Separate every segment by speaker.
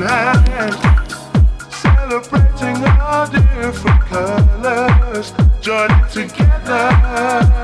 Speaker 1: land, celebrating our different colors, joining together.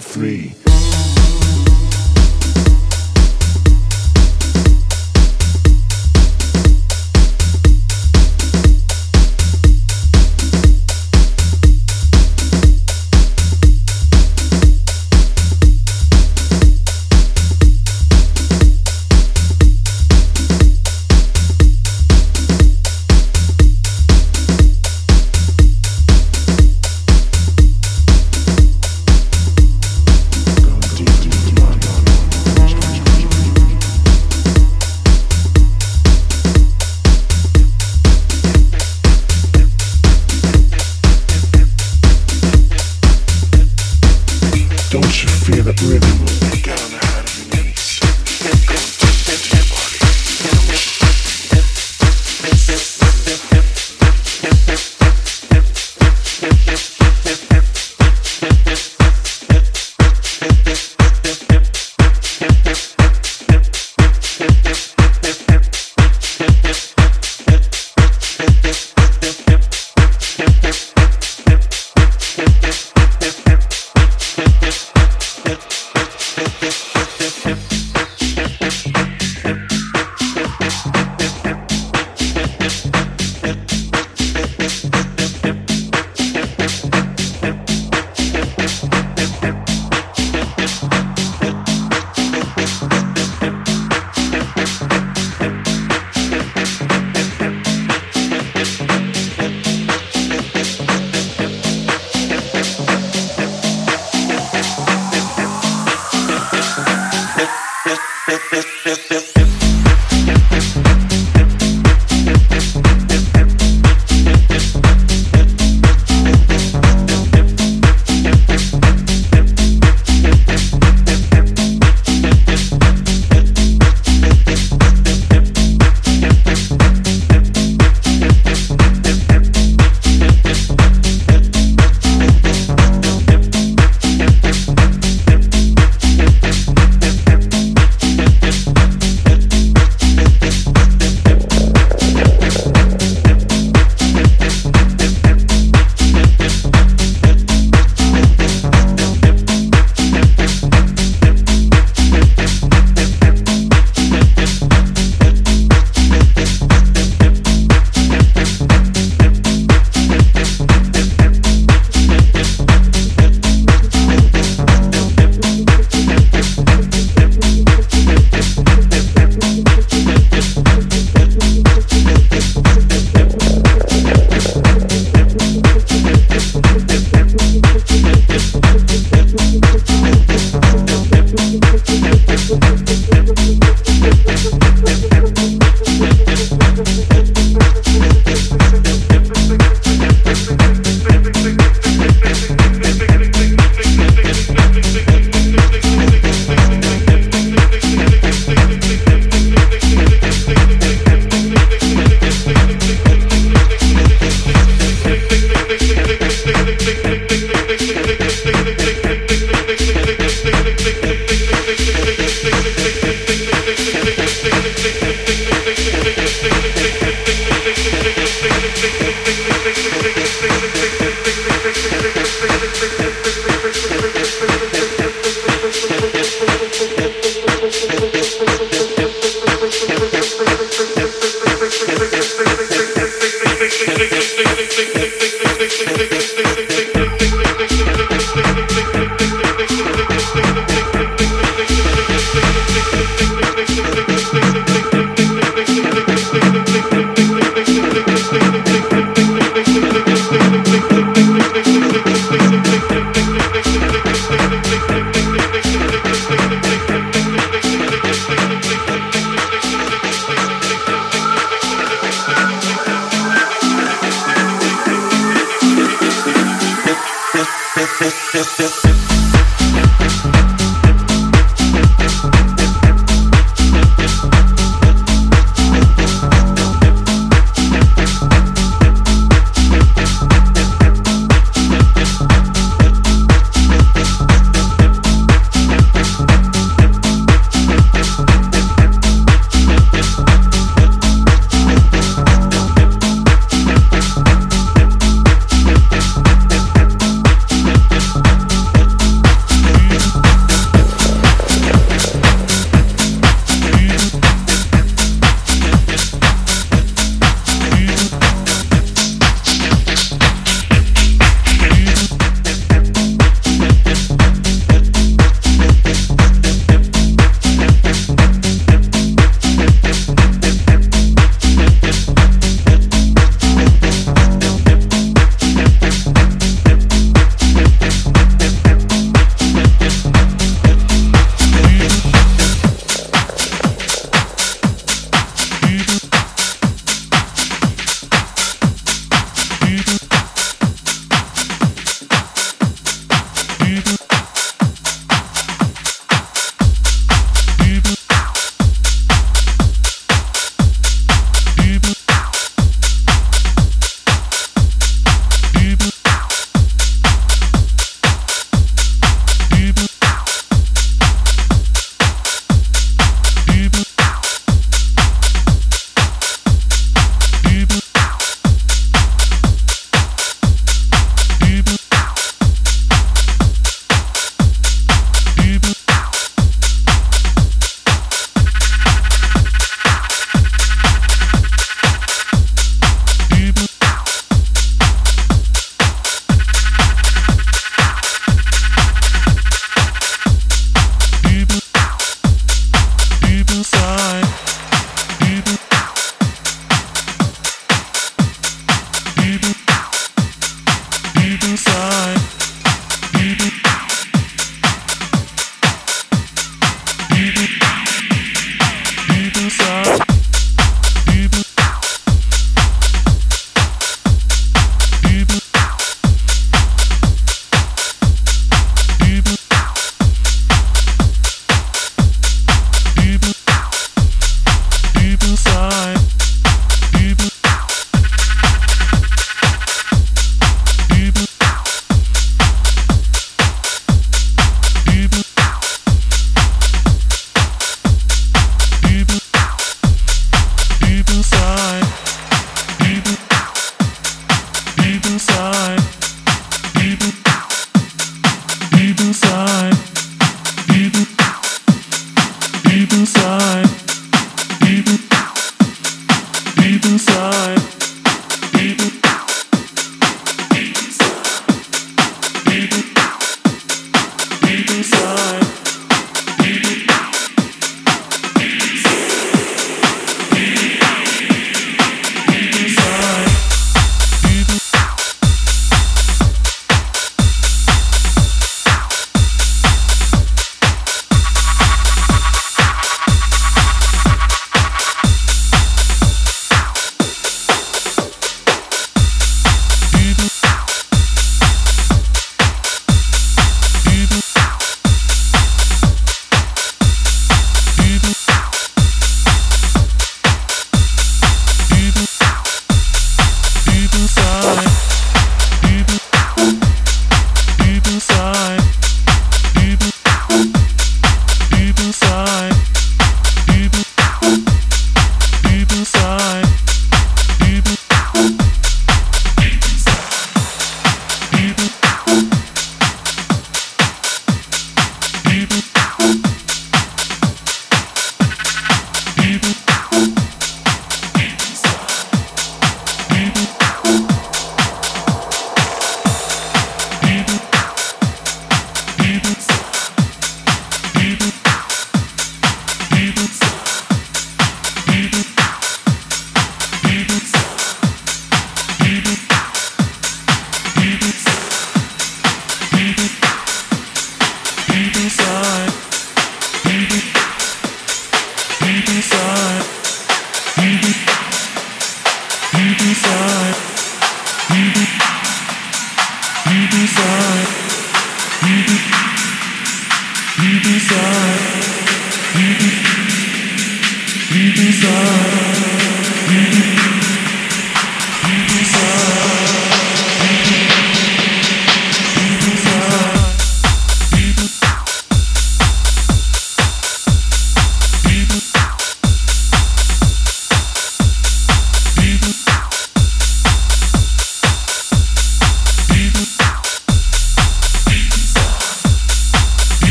Speaker 2: three.